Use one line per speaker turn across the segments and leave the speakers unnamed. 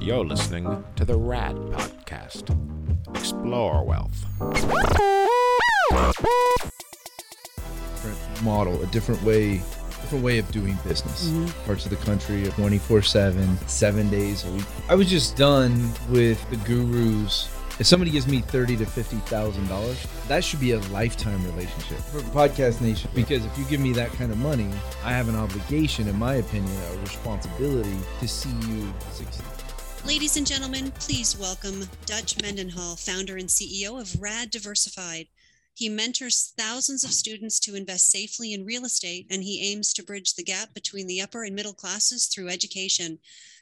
You're listening to the RAD Podcast. Explore wealth.
different model, a different way, different way of doing business. Mm-hmm. Parts of the country, 24 7, seven days a week. I was just done with the gurus. If somebody gives me thirty to fifty thousand dollars, that should be a lifetime relationship for Podcast Nation. Because if you give me that kind of money, I have an obligation, in my opinion, a responsibility to see you succeed.
Ladies and gentlemen, please welcome Dutch Mendenhall, founder and CEO of RAD Diversified. He mentors thousands of students to invest safely in real estate, and he aims to bridge the gap between the upper and middle classes through education.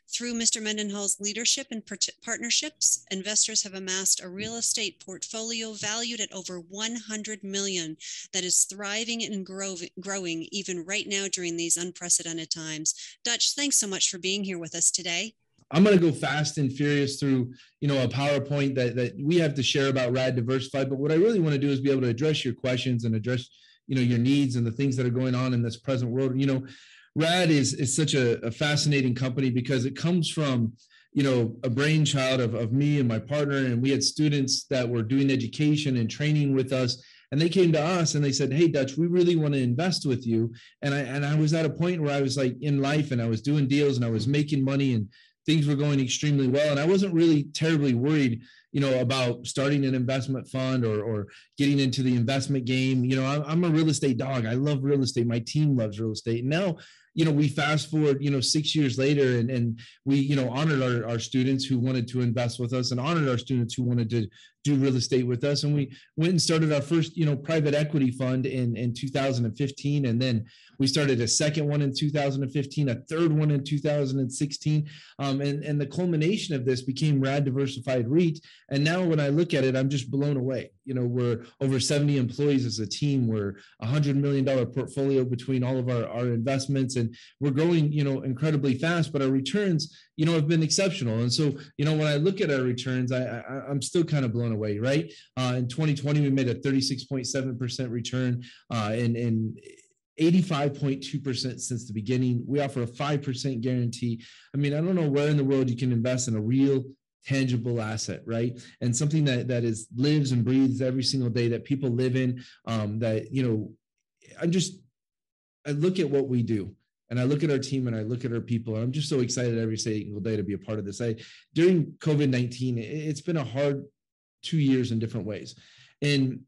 Through Mr. Mendenhall's leadership and part- partnerships, investors have amassed a real estate portfolio valued at over 100 million that is thriving and grow- growing even right now during these unprecedented times. Dutch, thanks so much for being here with us today.
I'm going to go fast and furious through, you know, a PowerPoint that that we have to share about Rad Diversified. But what I really want to do is be able to address your questions and address, you know, your needs and the things that are going on in this present world. You know, Rad is is such a, a fascinating company because it comes from, you know, a brainchild of, of me and my partner, and we had students that were doing education and training with us. And they came to us and they said, "Hey, Dutch, we really want to invest with you." And I and I was at a point where I was like in life and I was doing deals and I was making money and things were going extremely well and i wasn't really terribly worried you know about starting an investment fund or or getting into the investment game you know i'm, I'm a real estate dog i love real estate my team loves real estate now you know we fast forward you know six years later and and we you know honored our, our students who wanted to invest with us and honored our students who wanted to do real estate with us. And we went and started our first you know private equity fund in in 2015 and then we started a second one in 2015 a third one in 2016 um, and and the culmination of this became rad diversified reit. And now when i look at it i'm just blown away. You know we're over 70 employees as a team. We're a hundred million dollar portfolio between all of our, our investments and we're growing you know incredibly fast but our returns you know have been exceptional. And so you know when i look at our returns i, I i'm still kind of blown away right? Uh, in 2020 we made a 36.7% return uh, and and 85.2% since the beginning. We offer a 5% guarantee. I mean, I don't know where in the world you can invest in a real tangible asset right and something that that is lives and breathes every single day that people live in um that you know i'm just i look at what we do and I look at our team and I look at our people. And I'm just so excited every single day to be a part of this. I during COVID 19, it's been a hard two years in different ways. In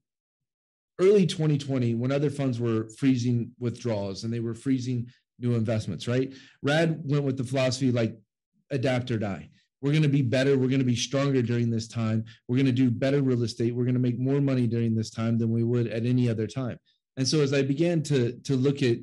early 2020, when other funds were freezing withdrawals and they were freezing new investments, right? Rad went with the philosophy like adapt or die. We're going to be better. We're going to be stronger during this time. We're going to do better real estate. We're going to make more money during this time than we would at any other time. And so as I began to to look at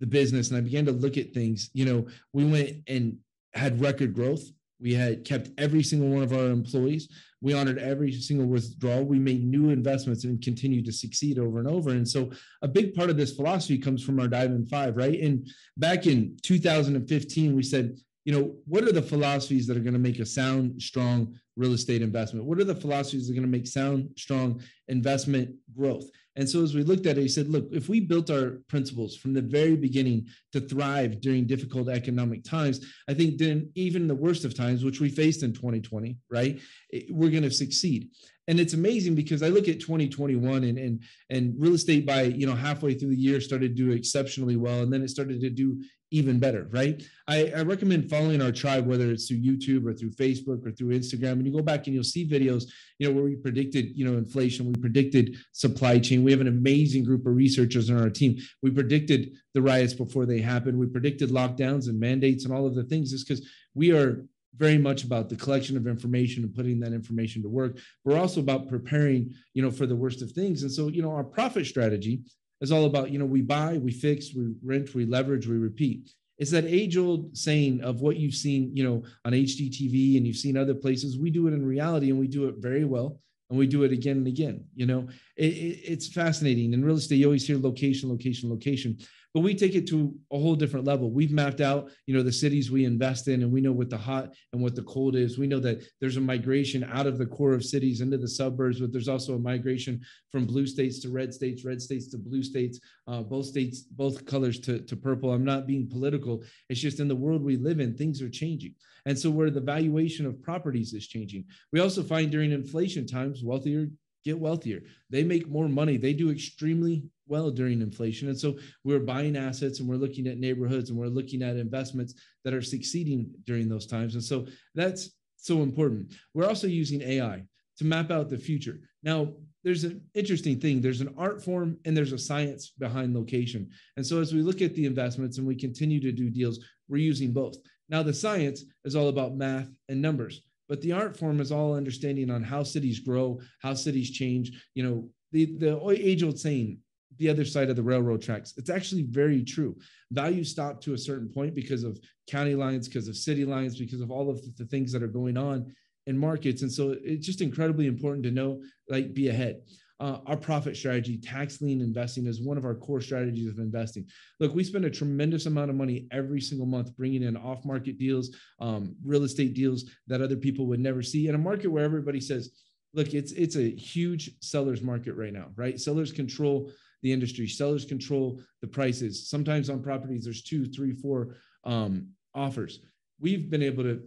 the business and I began to look at things, you know, we went and had record growth. We had kept every single one of our employees. We honored every single withdrawal. We made new investments and continued to succeed over and over. And so, a big part of this philosophy comes from our Diamond Five, right? And back in 2015, we said, you know, what are the philosophies that are going to make a sound, strong real estate investment? What are the philosophies that are going to make sound, strong investment growth? And so as we looked at it, he said, look, if we built our principles from the very beginning to thrive during difficult economic times, I think then even the worst of times, which we faced in 2020, right, eh, we're going to succeed. And it's amazing because I look at 2021 and and and real estate by you know halfway through the year started to do exceptionally well, and then it started to do even better, right? I, I, recommend following our tribe, whether it's through YouTube or through Facebook or through Instagram. And you go back and you'll see videos, you know, where we predicted, you know, inflation, we predicted supply chain. We have an amazing group of researchers on our team. We predicted the riots before they happened. We predicted lockdowns and mandates and all of the things just because we are very much about the collection of information and putting that information to work. We're also about preparing, you know, for the worst of things. And so, you know, our profit strategy is all about, you know, we buy, we fix, we rent, we leverage, we repeat. It's that age old saying of what you've seen, you know, on HGTV and you've seen other places. We do it in reality and we do it very well and we do it again and again. You know, it, it, it's fascinating. In real estate, you always hear location, location, location. But we take it to a whole different level. We've mapped out, you know, the cities we invest in, and we know what the hot and what the cold is. We know that there's a migration out of the core of cities into the suburbs, but there's also a migration from blue states to red states, red states to blue states, uh, both states, both colors to, to purple. I'm not being political. It's just in the world we live in, things are changing. And so where the valuation of properties is changing. We also find during inflation times, wealthier get wealthier. They make more money. They do extremely well during inflation. And so we're buying assets and we're looking at neighborhoods and we're looking at investments that are succeeding during those times. And so that's so important. We're also using AI to map out the future. Now, there's an interesting thing. There's an art form and there's a science behind location. And so as we look at the investments and we continue to do deals, we're using both. Now, the science is all about math and numbers but the art form is all understanding on how cities grow how cities change. You know the the age old saying the other side of the railroad tracks. It's actually very true. Values stop to a certain point because of county lines because of city lines because of all of the things that are going on in markets. And so it's just incredibly important to know like be ahead uh, our profit strategy, tax lien investing, is one of our core strategies of investing. Look, we spend a tremendous amount of money every single month bringing in off market deals, um, real estate deals that other people would never see in a market where everybody says, look, it's it's a huge seller's market right now, right? Sellers control the industry, sellers control the prices. Sometimes on properties, there's two, three, four um, offers. We've been able to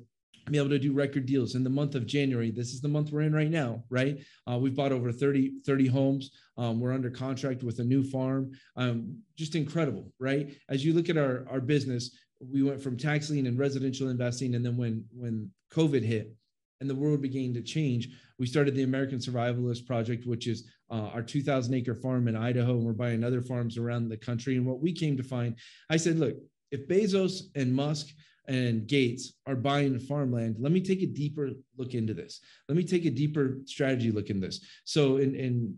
be able to do record deals in the month of January. This is the month we're in right now, right? Uh, we've bought over 30, 30 homes. Um, we're under contract with a new farm. Um, just incredible, right? As you look at our, our business, we went from tax lien and residential investing. And then when, when COVID hit and the world began to change, we started the American Survivalist Project, which is uh, our 2,000 acre farm in Idaho. And we're buying other farms around the country. And what we came to find, I said, look, if Bezos and Musk and Gates are buying farmland, let me take a deeper look into this. Let me take a deeper strategy look in this. So in, in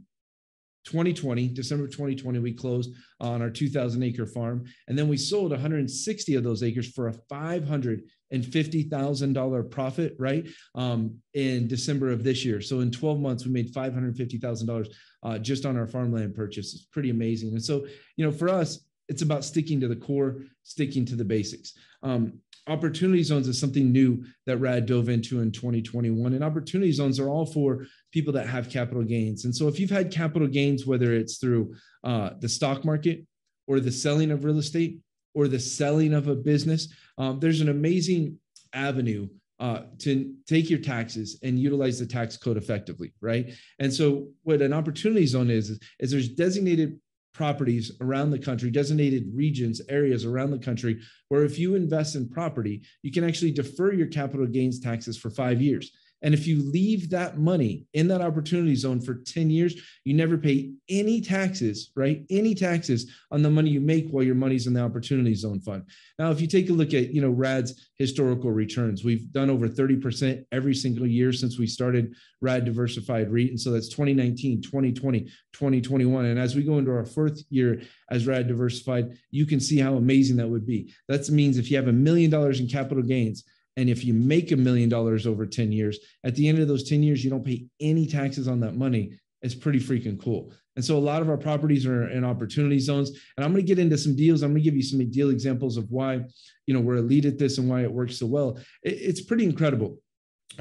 2020, December 2020, we closed on our 2,000 acre farm, and then we sold 160 of those acres for a $550,000 profit, right? Um, in December of this year. So in 12 months, we made $550,000 uh, just on our farmland purchase. It's pretty amazing. And so, you know, for us, it's about sticking to the core, sticking to the basics. Um, opportunity zones is something new that Rad dove into in 2021. And opportunity zones are all for people that have capital gains. And so if you've had capital gains, whether it's through uh, the stock market or the selling of real estate or the selling of a business, um, there's an amazing avenue uh, to take your taxes and utilize the tax code effectively, right? And so, what an opportunity zone is, is, is there's designated properties around the country, designated regions, areas around the country, where if you invest in property, you can actually defer your capital gains taxes for five years. And if you leave that money in that opportunity zone for 10 years, you never pay any taxes, right? Any taxes on the money you make while your money's in the opportunity zone fund. Now, if you take a look at, you know, RAD's historical returns, we've done over 30% every single year since we started RAD Diversified REIT. And so that's 2019, 2020, 2021. And as we go into our fourth year as RAD Diversified, you can see how amazing that would be. That means if you have a million dollars in capital gains, and if you make a million dollars over 10 years, at the end of those 10 years, you don't pay any taxes on that money. It's pretty freaking cool. And so a lot of our properties are in opportunity zones. And I'm going to get into some deals. I'm going to give you some deal examples of why, you know, we're elite at this and why it works so well. It's pretty incredible.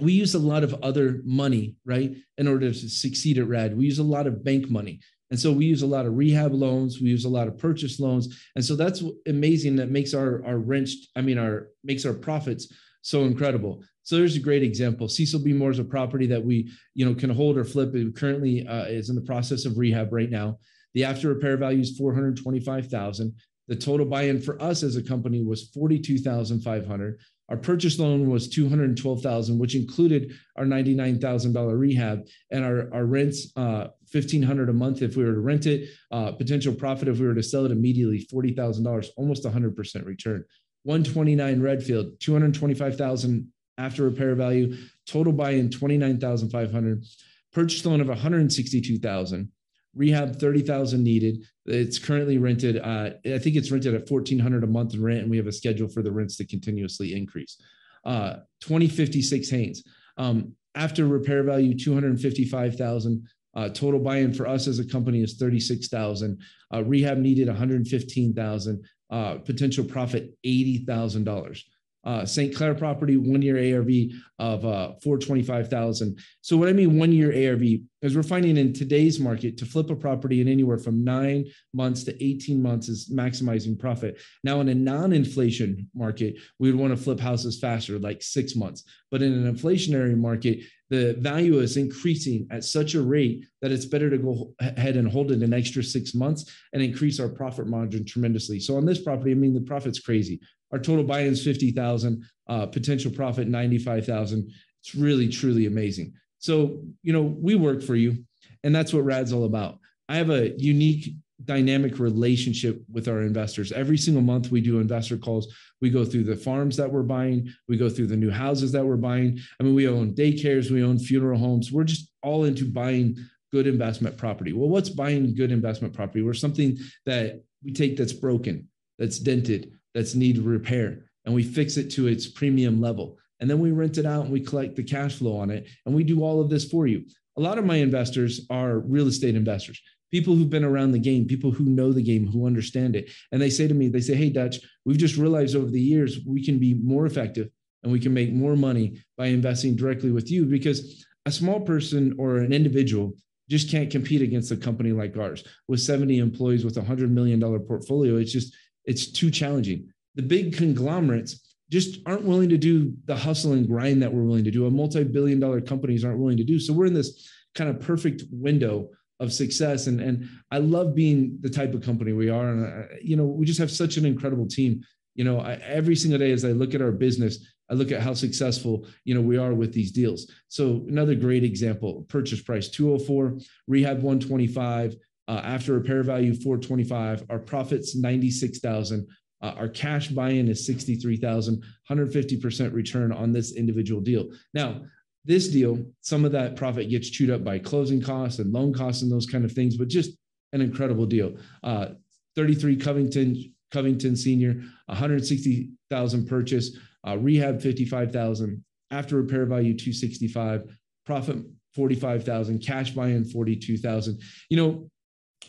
We use a lot of other money, right, in order to succeed at RAD. We use a lot of bank money. And so we use a lot of rehab loans, we use a lot of purchase loans. And so that's amazing that makes our our rent, I mean our makes our profits so incredible. So there's a great example. Cecil B. Moore is a property that we, you know, can hold or flip. It currently uh, is in the process of rehab right now. The after repair value is 425,000. The total buy-in for us as a company was 42,500. Our purchase loan was 212,000, which included our $99,000 rehab and our, our rents, uh, 1500 a month if we were to rent it, uh, potential profit if we were to sell it immediately, $40,000, almost 100% return. 129 Redfield, 225,000 after repair value, total buy-in 29,500, purchase loan of 162,000, rehab 30,000 needed. It's currently rented. Uh, I think it's rented at 1,400 a month in rent, and we have a schedule for the rents to continuously increase. Uh, 2056 Haynes. Um, after repair value 255,000, Uh, total buy-in for us as a company is 36,000. Uh, rehab needed 115,000. Uh, potential profit $80,000 uh, St. Clair property, one year ARV of uh, 425,000. So what I mean one year ARV is we're finding in today's market to flip a property in anywhere from nine months to 18 months is maximizing profit. Now in a non-inflation market, we would want to flip houses faster, like six months. But in an inflationary market, the value is increasing at such a rate that it's better to go ahead and hold it an extra six months and increase our profit margin tremendously. So on this property, I mean, the profit's crazy. Our total buy-in is 50,000, uh, potential profit 95,000. It's really, truly amazing. So, you know, we work for you and that's what RAD's all about. I have a unique dynamic relationship with our investors. Every single month we do investor calls. We go through the farms that we're buying, we go through the new houses that we're buying. I mean, we own daycares, we own funeral homes. We're just all into buying good investment property. Well, what's buying good investment property? We're something that we take that's broken, that's dented, that's need repair and we fix it to its premium level. And then we rent it out and we collect the cash flow on it and we do all of this for you. A lot of my investors are real estate investors people who've been around the game people who know the game who understand it. And they say to me they say hey dutch we've just realized over the years we can be more effective and we can make more money by investing directly with you because a small person or an individual just can't compete against a company like ours. With 70 employees with a $100 million portfolio it's just it's too challenging. The big conglomerates just aren't willing to do the hustle and grind that we're willing to do. A multi-billion dollar companies aren't willing to do. So we're in this kind of perfect window of success. And, and I love being the type of company we are. And, I, you know, we just have such an incredible team. You know, I, every single day as I look at our business, I look at how successful, you know, we are with these deals. So another great example, purchase price 204, rehab 125, uh, after repair value 425, our profits 96,000. Uh, our cash buy-in is 63,000, 150% return on this individual deal. Now, this deal, some of that profit gets chewed up by closing costs and loan costs and those kind of things, but just an incredible deal. Uh, 33 Covington Covington Senior, 160,000 purchase, uh, rehab 55,000, after repair value 265, profit 45,000, cash buy-in 42,000. You know,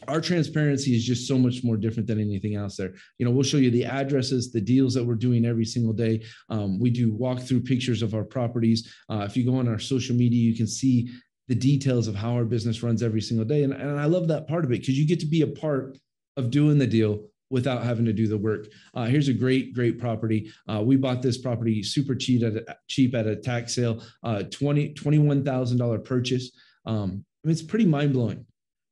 our transparency is just so much more different than anything else there you know we'll show you the addresses the deals that we're doing every single day um, we do walk through pictures of our properties uh, if you go on our social media you can see the details of how our business runs every single day and, and i love that part of it because you get to be a part of doing the deal without having to do the work. Uh, here's a great, great property. Uh, we bought this property super cheap at a, cheap at a tax sale, uh, 20, $21,000 purchase. Um, I mean, it's pretty mind blowing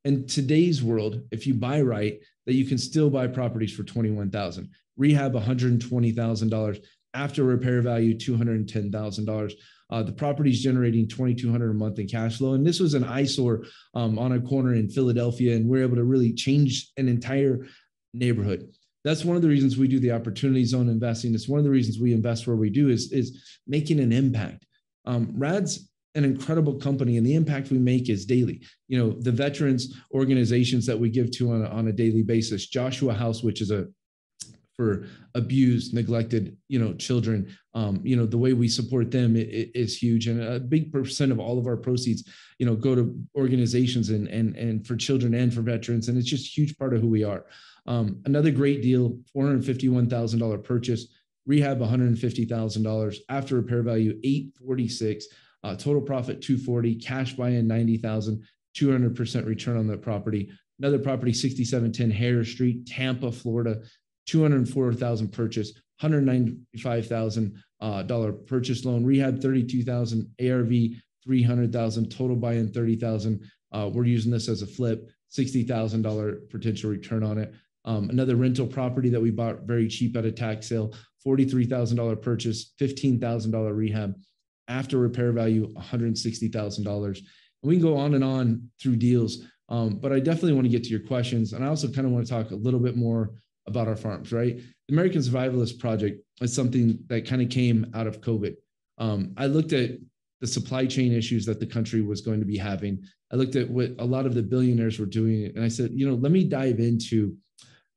in today's world, if you buy right, that you can still buy properties for 21,000, rehab $120,000, after repair value $210,000. Uh, the property is generating 2,200 a month in cash flow, and this was an eyesore um, on a corner in Philadelphia, and we're able to really change an entire neighborhood. That's one of the reasons we do the opportunity zone investing. It's one of the reasons we invest where we do is is making an impact. Um, Rad's an incredible company and the impact we make is daily. You know the veterans organizations that we give to on a, on a daily basis joshua house which is a for abused neglected you know children um, you know the way we support them is huge. And a big percent of all of our proceeds you know go to organizations and and and for children and for veterans and it's just a huge part of who we are. Um, another great deal $451000 purchase rehab $150000 after repair value 846 uh, total profit 240, cash buy-in 90,000, 200% return on the property. Another property 6710 Harris Street, Tampa, Florida, 204,000 purchase, 195,000 uh, dollar purchase loan, rehab 32,000, ARV 300,000, total buy-in 30,000. Uh, we're using this as a flip, $60,000 potential return on it. Um, another rental property that we bought very cheap at a tax sale, $43,000 purchase, $15,000 rehab, after repair value $160,000. And we can go on and on through deals. Um, but I definitely want to get to your questions. And I also kind of want to talk a little bit more about our farms, right? The American Survivalist Project is something that kind of came out of COVID. Um, I looked at the supply chain issues that the country was going to be having. I looked at what a lot of the billionaires were doing, and I said, you know, let me dive into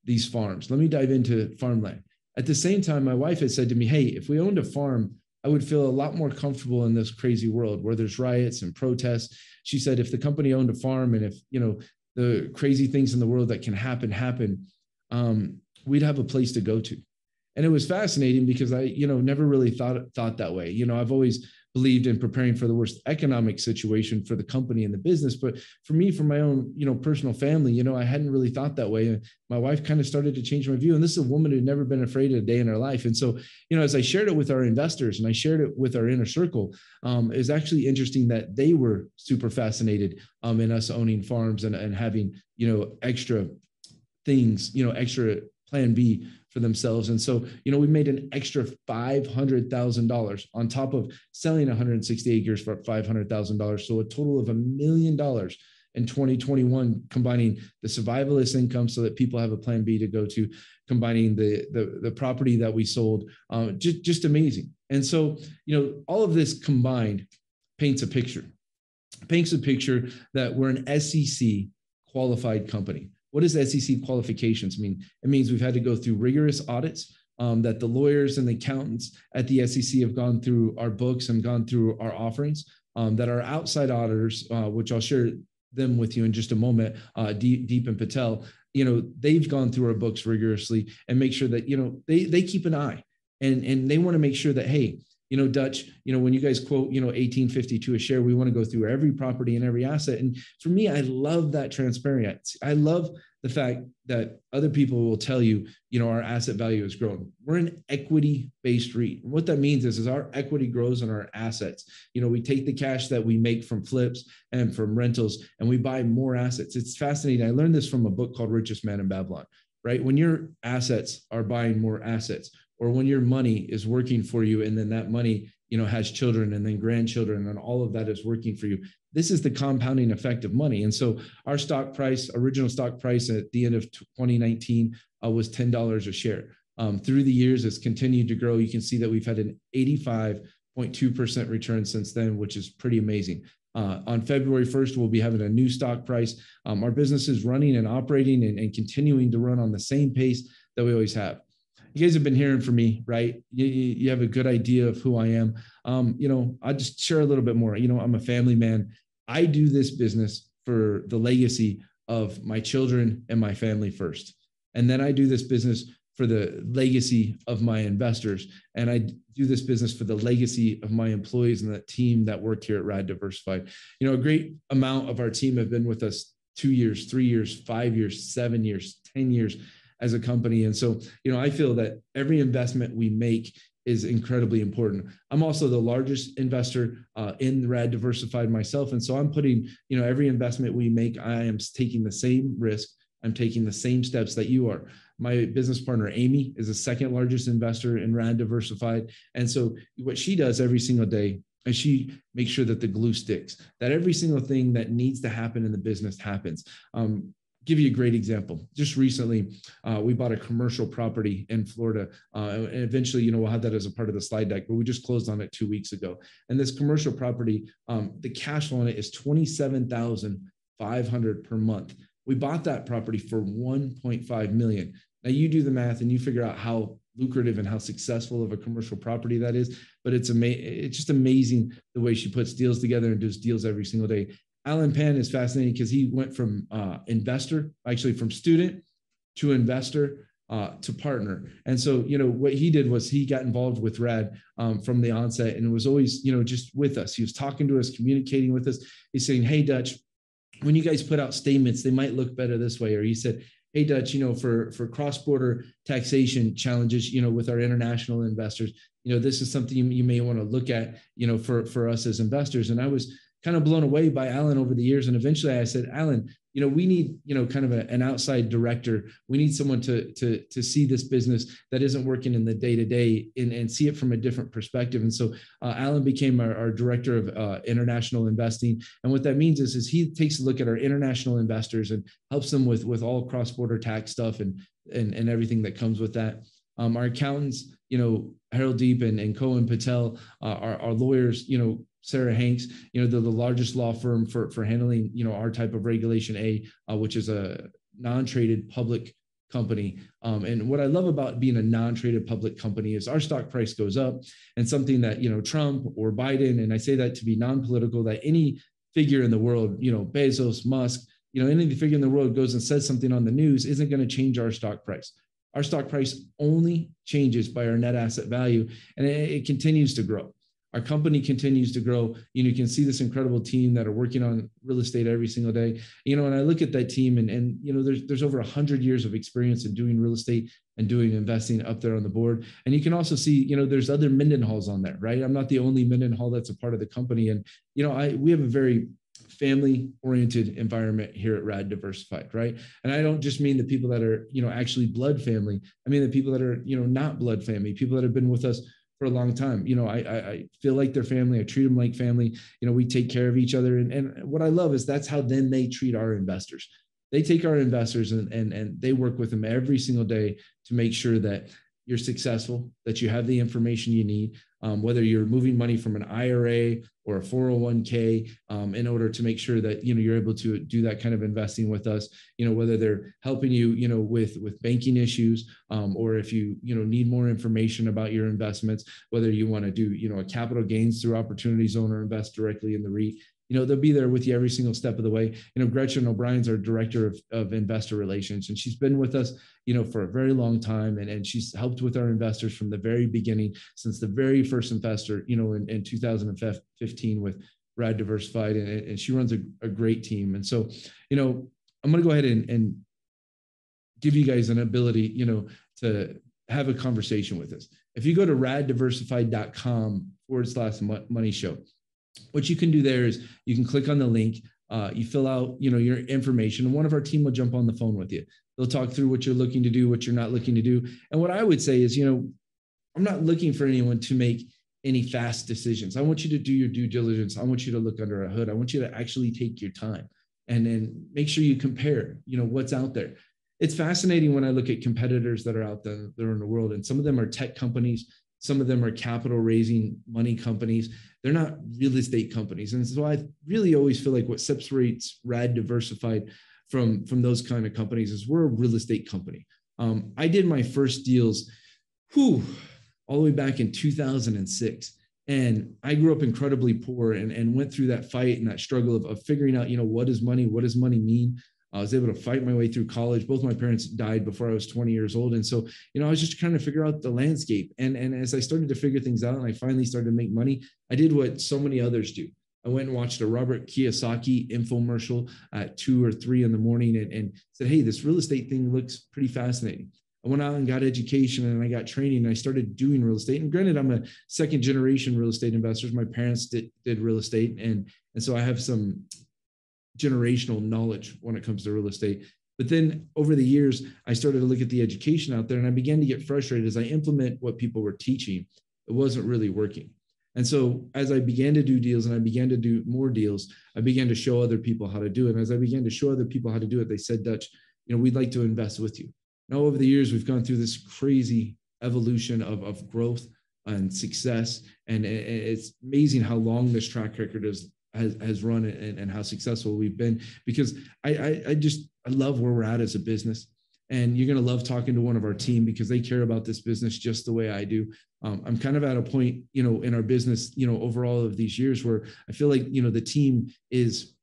these farms. Let me dive into farmland. At the same time, my wife had said to me, hey, if we owned a farm I would feel a lot more comfortable in this crazy world where there's riots and protests. She said if the company owned a farm and if, you know, the crazy things in the world that can happen happen, um, we'd have a place to go to. And it was fascinating because I, you know, never really thought thought that way. You know, I've always believed in preparing for the worst economic situation for the company and the business. But for me for my own you know personal family you know i hadn't really thought that way. My wife kind of started to change my view and this is a woman who'd never been afraid of a day in her life. And so you know as i shared it with our investors and i shared it with our inner circle um, it's actually interesting that they were super fascinated um, in us owning farms and, and having you know extra things you know extra plan b for themselves. And so, you know, we made an extra $500,000 on top of selling 160 acres for $500,000. So a total of a million dollars in 2021, combining the survivalist income so that people have a plan B to go to, combining the, the, the property that we sold, uh, just, just amazing. And so, you know, all of this combined paints a picture, paints a picture that we're an SEC qualified company. What does SEC qualifications mean? It means we've had to go through rigorous audits. Um, that the lawyers and the accountants at the SEC have gone through our books and gone through our offerings. Um, that our outside auditors, uh, which I'll share them with you in just a moment, uh, Deep, Deep and Patel, you know, they've gone through our books rigorously and make sure that you know they they keep an eye and and they want to make sure that hey, you know, Dutch, you know, when you guys quote, you know, 1852 a share, we want to go through every property and every asset. And for me, I love that transparency. I love the fact that other people will tell you, you know, our asset value has grown. We're an equity-based REIT. And what that means is, is our equity grows on our assets. You know, we take the cash that we make from flips and from rentals and we buy more assets. It's fascinating. I learned this from a book called Richest Man in Babylon, right? When your assets are buying more assets, or when your money is working for you and then that money you know has children and then grandchildren and all of that is working for you. This is the compounding effect of money. And so our stock price original stock price at the end of 2019 uh, was $10 a share. Um, through the years it's continued to grow. You can see that we've had an 85.2% return since then which is pretty amazing. Uh, on February 1st, we'll be having a new stock price. Um, our business is running and operating and, and continuing to run on the same pace that we always have you guys have been hearing from me, right? You, you have a good idea of who I am. Um, you know, I'll just share a little bit more. You know, I'm a family man. I do this business for the legacy of my children and my family first. And then I do this business for the legacy of my investors. And I do this business for the legacy of my employees and the team that work here at Rad Diversified. You know, a great amount of our team have been with us two years, three years, five years, seven years, 10 years as a company. And so, you know, I feel that every investment we make is incredibly important. I'm also the largest investor uh, in Rad Diversified myself, and so I'm putting, you know, every investment we make, I am taking the same risk. I'm taking the same steps that you are. My business partner Amy is the second largest investor in Rad Diversified, and so what she does every single day and she makes sure that the glue sticks that every single thing that needs to happen in the business happens um, give you a great example. Just recently, uh, we bought a commercial property in Florida, uh, and eventually, you know, we'll have that as a part of the slide deck. But we just closed on it two weeks ago, and this commercial property, um, the cash flow on it is twenty seven thousand five hundred per month. We bought that property for one point five million. Now you do the math and you figure out how lucrative and how successful of a commercial property that is. But it's amazing. It's just amazing the way she puts deals together and does deals every single day. Alan Pan is fascinating because he went from uh, investor, actually from student to investor uh, to partner. And so, you know, what he did was he got involved with Rad um, from the onset and was always, you know, just with us. He was talking to us, communicating with us. He's saying, Hey, Dutch, when you guys put out statements, they might look better this way. Or he said, Hey, Dutch, you know, for, for cross-border taxation challenges, you know, with our international investors, you know, this is something you, you may want to look at, you know, for, for us as investors. And I was, kind of blown away by Alan over the years. And eventually I said, Alan, you know, we need, you know, kind of a, an outside director. We need someone to, to, to see this business that isn't working in the day to day and and see it from a different perspective. And so uh, Alan became our, our director of uh, international investing. And what that means is, is he takes a look at our international investors and helps them with, with all cross-border tax stuff and, and, and everything that comes with that. Um, our accountants, you know, Harold Deep and, and Cohen Patel, uh, our, our lawyers, you know, Sarah Hanks, you know, they're the largest law firm for, for handling, you know, our type of regulation A, uh, which is a non-traded public company. Um, and what I love about being a non-traded public company is our stock price goes up, and something that you know Trump or Biden, and I say that to be non-political, that any figure in the world, you know Bezos, Musk, you know any figure in the world goes and says something on the news, isn't going to change our stock price. Our stock price only changes by our net asset value, and it, it continues to grow our company continues to grow. You know, you can see this incredible team that are working on real estate every single day. You know, and I look at that team and and you know, there's there's over a hundred years of experience in doing real estate and doing investing up there on the board. And you can also see, you know, there's other Mendenhalls on there, right? I'm not the only Mendenhall that's a part of the company. And you know, I we have a very family oriented environment here at rad diversified right and i don't just mean the people that are you know actually blood family i mean the people that are you know not blood family people that have been with us for a long time. You know, I, I feel like their family. I treat them like family. You know, we take care of each other. And, and what I love is that's how then they treat our investors. They take our investors and, and, and they work with them every single day to make sure that you're successful, that you have the information you need, um, whether you're moving money from an IRA or a 401k um, in order to make sure that you know you're able to do that kind of investing with us you know whether they're helping you you know with with banking issues um, or if you you know need more information about your investments whether you want to do you know a capital gains through opportunity zone or invest directly in the REIT you know, they'll be there with you every single step of the way. You know, Gretchen O'Brien's our director of, of investor relations, and she's been with us, you know, for a very long time. And, and she's helped with our investors from the very beginning, since the very first investor, you know, in, in 2015 with Rad Diversified. And, and she runs a, a great team. And so, you know, I'm going to go ahead and, and give you guys an ability, you know, to have a conversation with us. If you go to raddiversified.com forward slash money show, what you can do there is you can click on the link uh, you fill out you know your information and one of our team will jump on the phone with you. They'll talk through what you're looking to do what you're not looking to do. And what i would say is you know i'm not looking for anyone to make any fast decisions. I want you to do your due diligence. I want you to look under a hood. I want you to actually take your time and then make sure you compare you know what's out there. It's fascinating when i look at competitors that are out there, there in the world and some of them are tech companies some of them are capital raising money companies. They're not real estate companies. And so I really always feel like what separates RAD diversified from, from those kind of companies is we're a real estate company. Um, I did my first deals whew, all the way back in 2006. And I grew up incredibly poor and, and went through that fight and that struggle of, of figuring out, you know, what is money? What does money mean? I was able to fight my way through college. Both my parents died before I was 20 years old. And so, you know, I was just trying to figure out the landscape. And, and as I started to figure things out and I finally started to make money, I did what so many others do. I went and watched a Robert Kiyosaki infomercial at two or three in the morning and, and said, Hey, this real estate thing looks pretty fascinating. I went out and got education and I got training and I started doing real estate. And granted, I'm a second generation real estate investor. My parents did, did real estate. And, and so I have some generational knowledge when it comes to real estate. But then over the years, I started to look at the education out there and I began to get frustrated as I implement what people were teaching. It wasn't really working. And so as I began to do deals and I began to do more deals, I began to show other people how to do it. And as I began to show other people how to do it, they said, Dutch, you know, we'd like to invest with you. Now, over the years, we've gone through this crazy evolution of, of growth and success. And it's amazing how long this track record is has, has run and, and how successful we've been because I, I, I just I love where we're at as a business and you're going to love talking to one of our team because they care about this business just the way I do. Um, I'm kind of at a point, you know, in our business, you know, over all of these years where I feel like, you know, the team is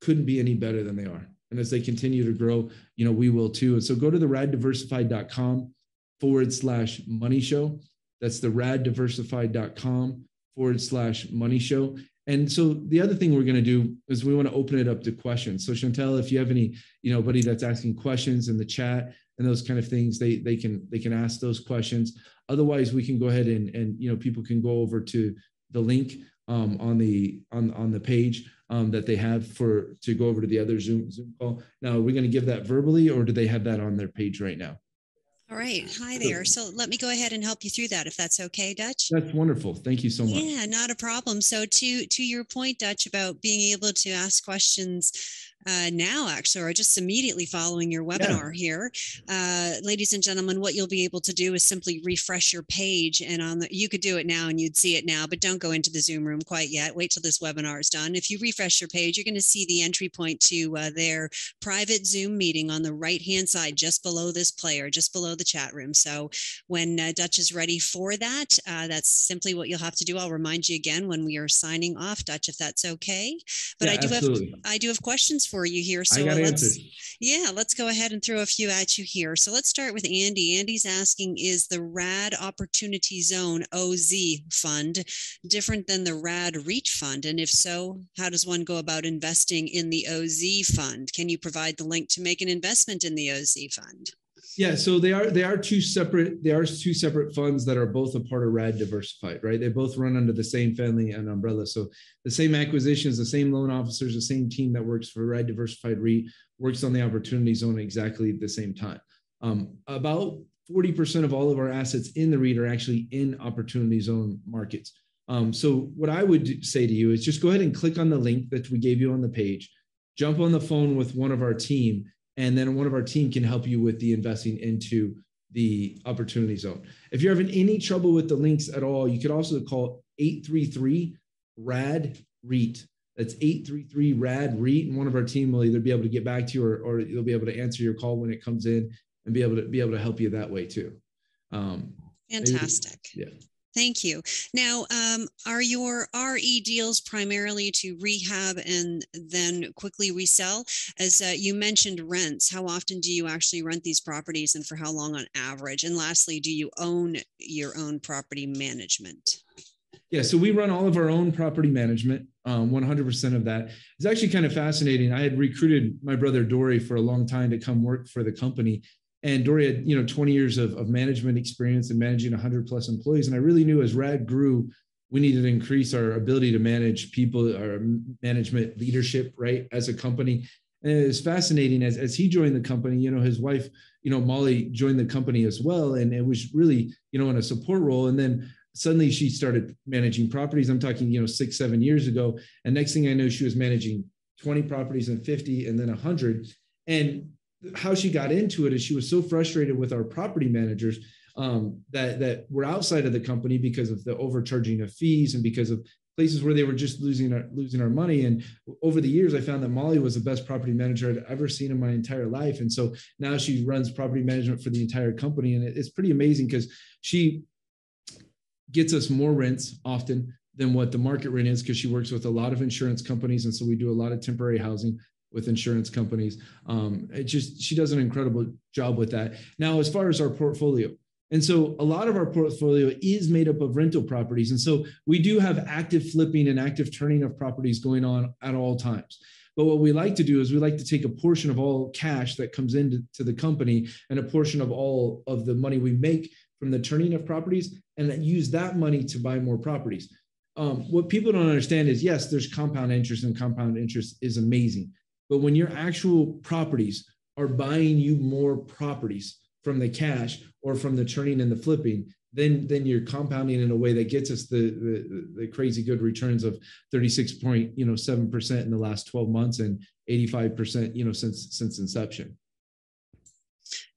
couldn't be any better than they are. And as they continue to grow, you know, we will too. And so go to the raddiversified.com forward slash money show. That's the raddiversified.com forward slash money show. And so the other thing we're going to do is we want to open it up to questions. So Chantel, if you have any, you know, buddy that's asking questions in the chat and those kind of things, they they can they can ask those questions. Otherwise, we can go ahead and and you know people can go over to the link um, on the on on the page um, that they have for to go over to the other Zoom Zoom call. Now, are we going to give that verbally, or do they have that on their page right now?
All right. Hi there. So let me go ahead and help you through that if that's okay, Dutch.
That's wonderful. Thank you so much.
Yeah, not a problem. So to to your point, Dutch, about being able to ask questions uh, now, actually, or just immediately following your webinar yeah. here. Uh, ladies and gentlemen, what you'll be able to do is simply refresh your page. And on the, you could do it now and you'd see it now, but don't go into the Zoom room quite yet. Wait till this webinar is done. If you refresh your page, you're going to see the entry point to uh, their private Zoom meeting on the right hand side, just below this player, just below the chat room. So when uh, Dutch is ready for that, uh, that's simply what you'll have to do. I'll remind you again when we are signing off, Dutch, if that's okay. But yeah, I do absolutely. have I do have questions for you here. So let's answers. yeah, let's go ahead and throw a few at you here. So let's start with Andy. Andy's asking, is the RAD Opportunity Zone OZ fund different than the RAD REIT fund? And if so, how does one go about investing in the OZ fund? Can you provide the link to make an investment in the OZ fund?
Yeah, so they are they are two separate they are two separate funds that are both a part of RAD Diversified, right? They both run under the same family and umbrella. So the same acquisitions, the same loan officers, the same team that works for RAD Diversified REIT works on the Opportunity Zone exactly at the same time. Um, about 40% of all of our assets in the REIT are actually in Opportunity Zone markets. Um, so what I would say to you is just go ahead and click on the link that we gave you on the page, jump on the phone with one of our team, and then one of our team can help you with the investing into the opportunity zone. If you're having any trouble with the links at all, you could also call 833 RAD REIT. That's 833 RAD REIT. And one of our team will either be able to get back to you or, or you'll be able to answer your call when it comes in and be able to be able to help you that way too.
Um, Fantastic. Maybe, yeah. Thank you. Now, um, are your RE deals primarily to rehab and then quickly resell? As uh, you mentioned rents, how often do you actually rent these properties and for how long on average? And lastly, do you own your own property management?
Yeah, so we run all of our own property management. Um, 100% of that. It's actually kind of fascinating. I had recruited my brother Dory for a long time to come work for the company and Dory had, you know, 20 years of, of management experience and managing 100 plus employees. And I really knew as RAD grew, we needed to increase our ability to manage people, our management leadership, right, as a company. And it was fascinating as, as he joined the company, you know, his wife, you know, Molly joined the company as well. And it was really, you know, in a support role. And then suddenly she started managing properties. I'm talking, you know, six, seven years ago. And next thing I know, she was managing 20 properties and 50 and then 100. And how she got into it is she was so frustrated with our property managers um, that that were outside of the company because of the overcharging of fees and because of places where they were just losing our losing our money. And over the years, I found that Molly was the best property manager I'd ever seen in my entire life. And so now she runs property management for the entire company, and it's pretty amazing because she gets us more rents often than what the market rent is because she works with a lot of insurance companies and so we do a lot of temporary housing with insurance companies. Um, it just she does an incredible job with that. Now, as far as our portfolio, and so a lot of our portfolio is made up of rental properties, and so we do have active flipping and active turning of properties going on at all times. But what we like to do is we like to take a portion of all cash that comes into to the company and a portion of all of the money we make from the turning of properties and then use that money to buy more properties. Um, what people don't understand is yes, there's compound interest, and compound interest is amazing. But when your actual properties are buying you more properties from the cash or from the turning and the flipping, then then you're compounding in a way that gets us the the, the crazy good returns of 36 point you know seven percent in the last 12 months and 85 percent you know since since inception.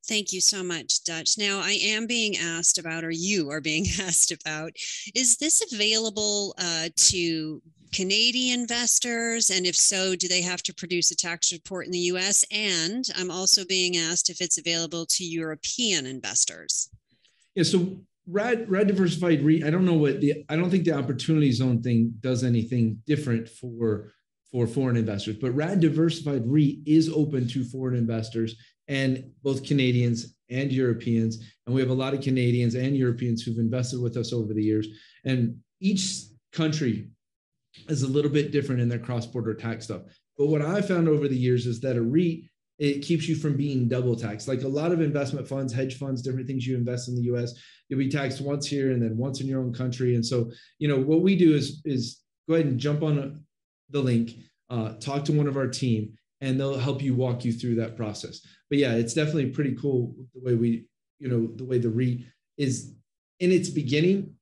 Thank you so much, Dutch. Now, I am being asked about, or you are being asked about, is this available uh, to Canadian investors? And if so, do they have to produce a tax report in the US? And I'm also being asked if it's available to European investors.
Yeah, so Rad, Rad Diversified REIT, I don't know what the, I don't think the opportunity zone thing does anything different for, for foreign investors, but Rad Diversified REIT is open to foreign investors and both Canadians and Europeans. And we have a lot of Canadians and Europeans who've invested with us over the years. And each country is a little bit different in their cross-border tax stuff. But what I found over the years is that a REIT it keeps you from being double taxed. Like a lot of investment funds, hedge funds, different things you invest in the US, you'll be taxed once here and then once in your own country. And so, you know, what we do is is go ahead and jump on the link, uh, talk to one of our team, and they'll help you walk you through that process. But yeah, it's definitely pretty cool the way we, you know, the way the REIT is in its beginning.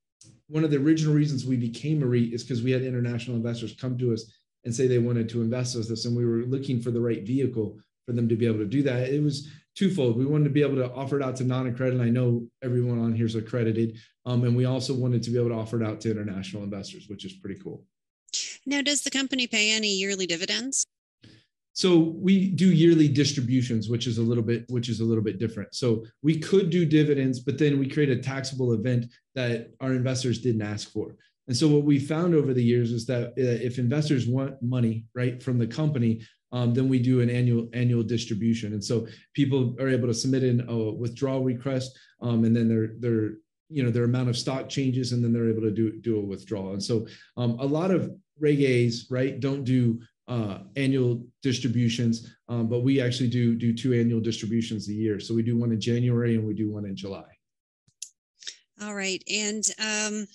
One of the original reasons we became a REIT is because we had international investors come to us and say they wanted to invest with us and we were looking for the right vehicle for them to be able to do that. It was twofold. We wanted to be able to offer it out to non-accredited i know everyone on here is accredited um, and we also wanted to be able to offer it out to international investors which is pretty cool.
Now does the company pay any yearly dividends
so we do yearly distributions which is a little bit which is a little bit different. So we could do dividends but then we create a taxable event that our investors didn't ask for. And so what we found over the years is that uh, if investors want money right from the company um, then we do an annual annual distribution. And so people are able to submit in a withdrawal request um, and then their their you know their amount of stock changes and then they're able to do do a withdrawal. And so um, a lot of reg right don't do uh, annual distributions, um, but we actually do do two annual distributions a year. So we do one in January and we do one in July.
All right, and um,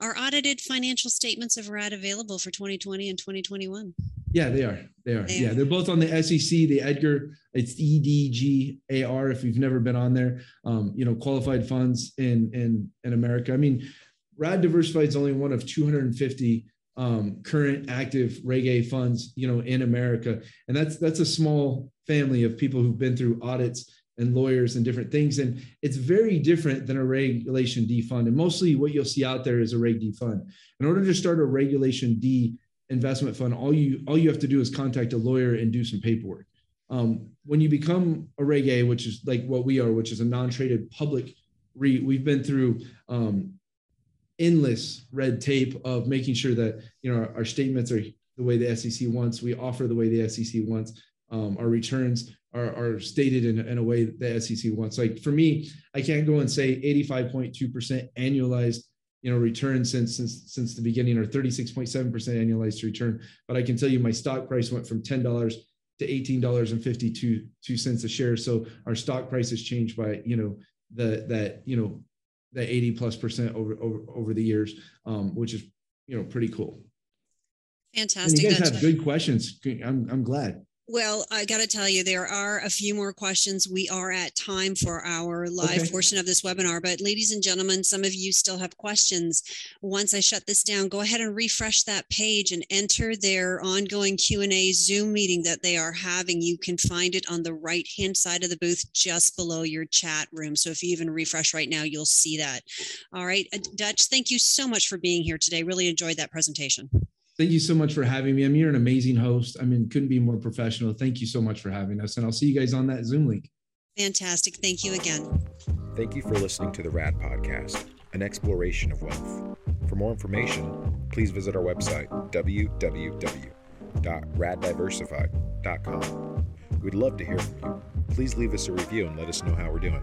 are audited financial statements of RAD available for 2020 and 2021?
Yeah, they are. They are.
They
yeah,
are.
they're both on the SEC, the Edgar. It's E EDGAR. If you've never been on there, um, you know, qualified funds in in in America. I mean, Rad Diversified is only one of 250 um, current active Reg A funds, you know, in America, and that's that's a small family of people who've been through audits and lawyers and different things, and it's very different than a Regulation D fund. And mostly, what you'll see out there is a Reg D fund. In order to start a Regulation D investment fund, all you all you have to do is contact a lawyer and do some paperwork. Um, when you become a Reg which is like what we are, which is a non-traded public REIT, we've been through um, endless red tape of making sure that you know our, our, statements are the way the SEC wants. We offer the way the SEC wants. Um, our returns are, are stated in, in a way that the SEC wants. Like for me, I can't go and say 85.2% annualized you know return since since since the beginning or 36.7% annualized return. But I can tell you my stock price went from ten dollars to eighteen dollars and fifty two two cents a share. So our stock price has changed by you know the that you know that 80 plus percent over over over the years, um, which is you know pretty cool. And
Fantastic.
you guys have good questions. I'm I'm glad.
Well, I got to tell you, there are a few more questions. We are at time for our live
Okay.
portion of this webinar, but ladies and gentlemen, some of you still have questions. Once I shut this down, go ahead and refresh that page and enter their ongoing Q and A Zoom meeting that they are having. You can find it on the right hand side of the booth, just below your chat room. So if you even refresh right now, you'll see that. All right, Dutch, thank you so much for being here today. Really enjoyed that presentation.
Thank you so much for having me. I mean, you're an amazing host. I mean, couldn't be more professional. Thank you so much for having us, and I'll see you guys on that Zoom link.
Fantastic. Thank you again.
Thank you for listening to the RAD podcast, an exploration of wealth. For more information, please visit our website, www.raddiversified.com. We'd love to hear from you. Please leave us a review and let us know how we're doing.